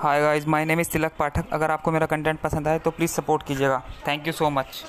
Hi guys my name is Tilak Pathak अगर आपको मेरा कंटेंट पसंद आए तो प्लीज़ सपोर्ट कीजिएगा. Thank you so much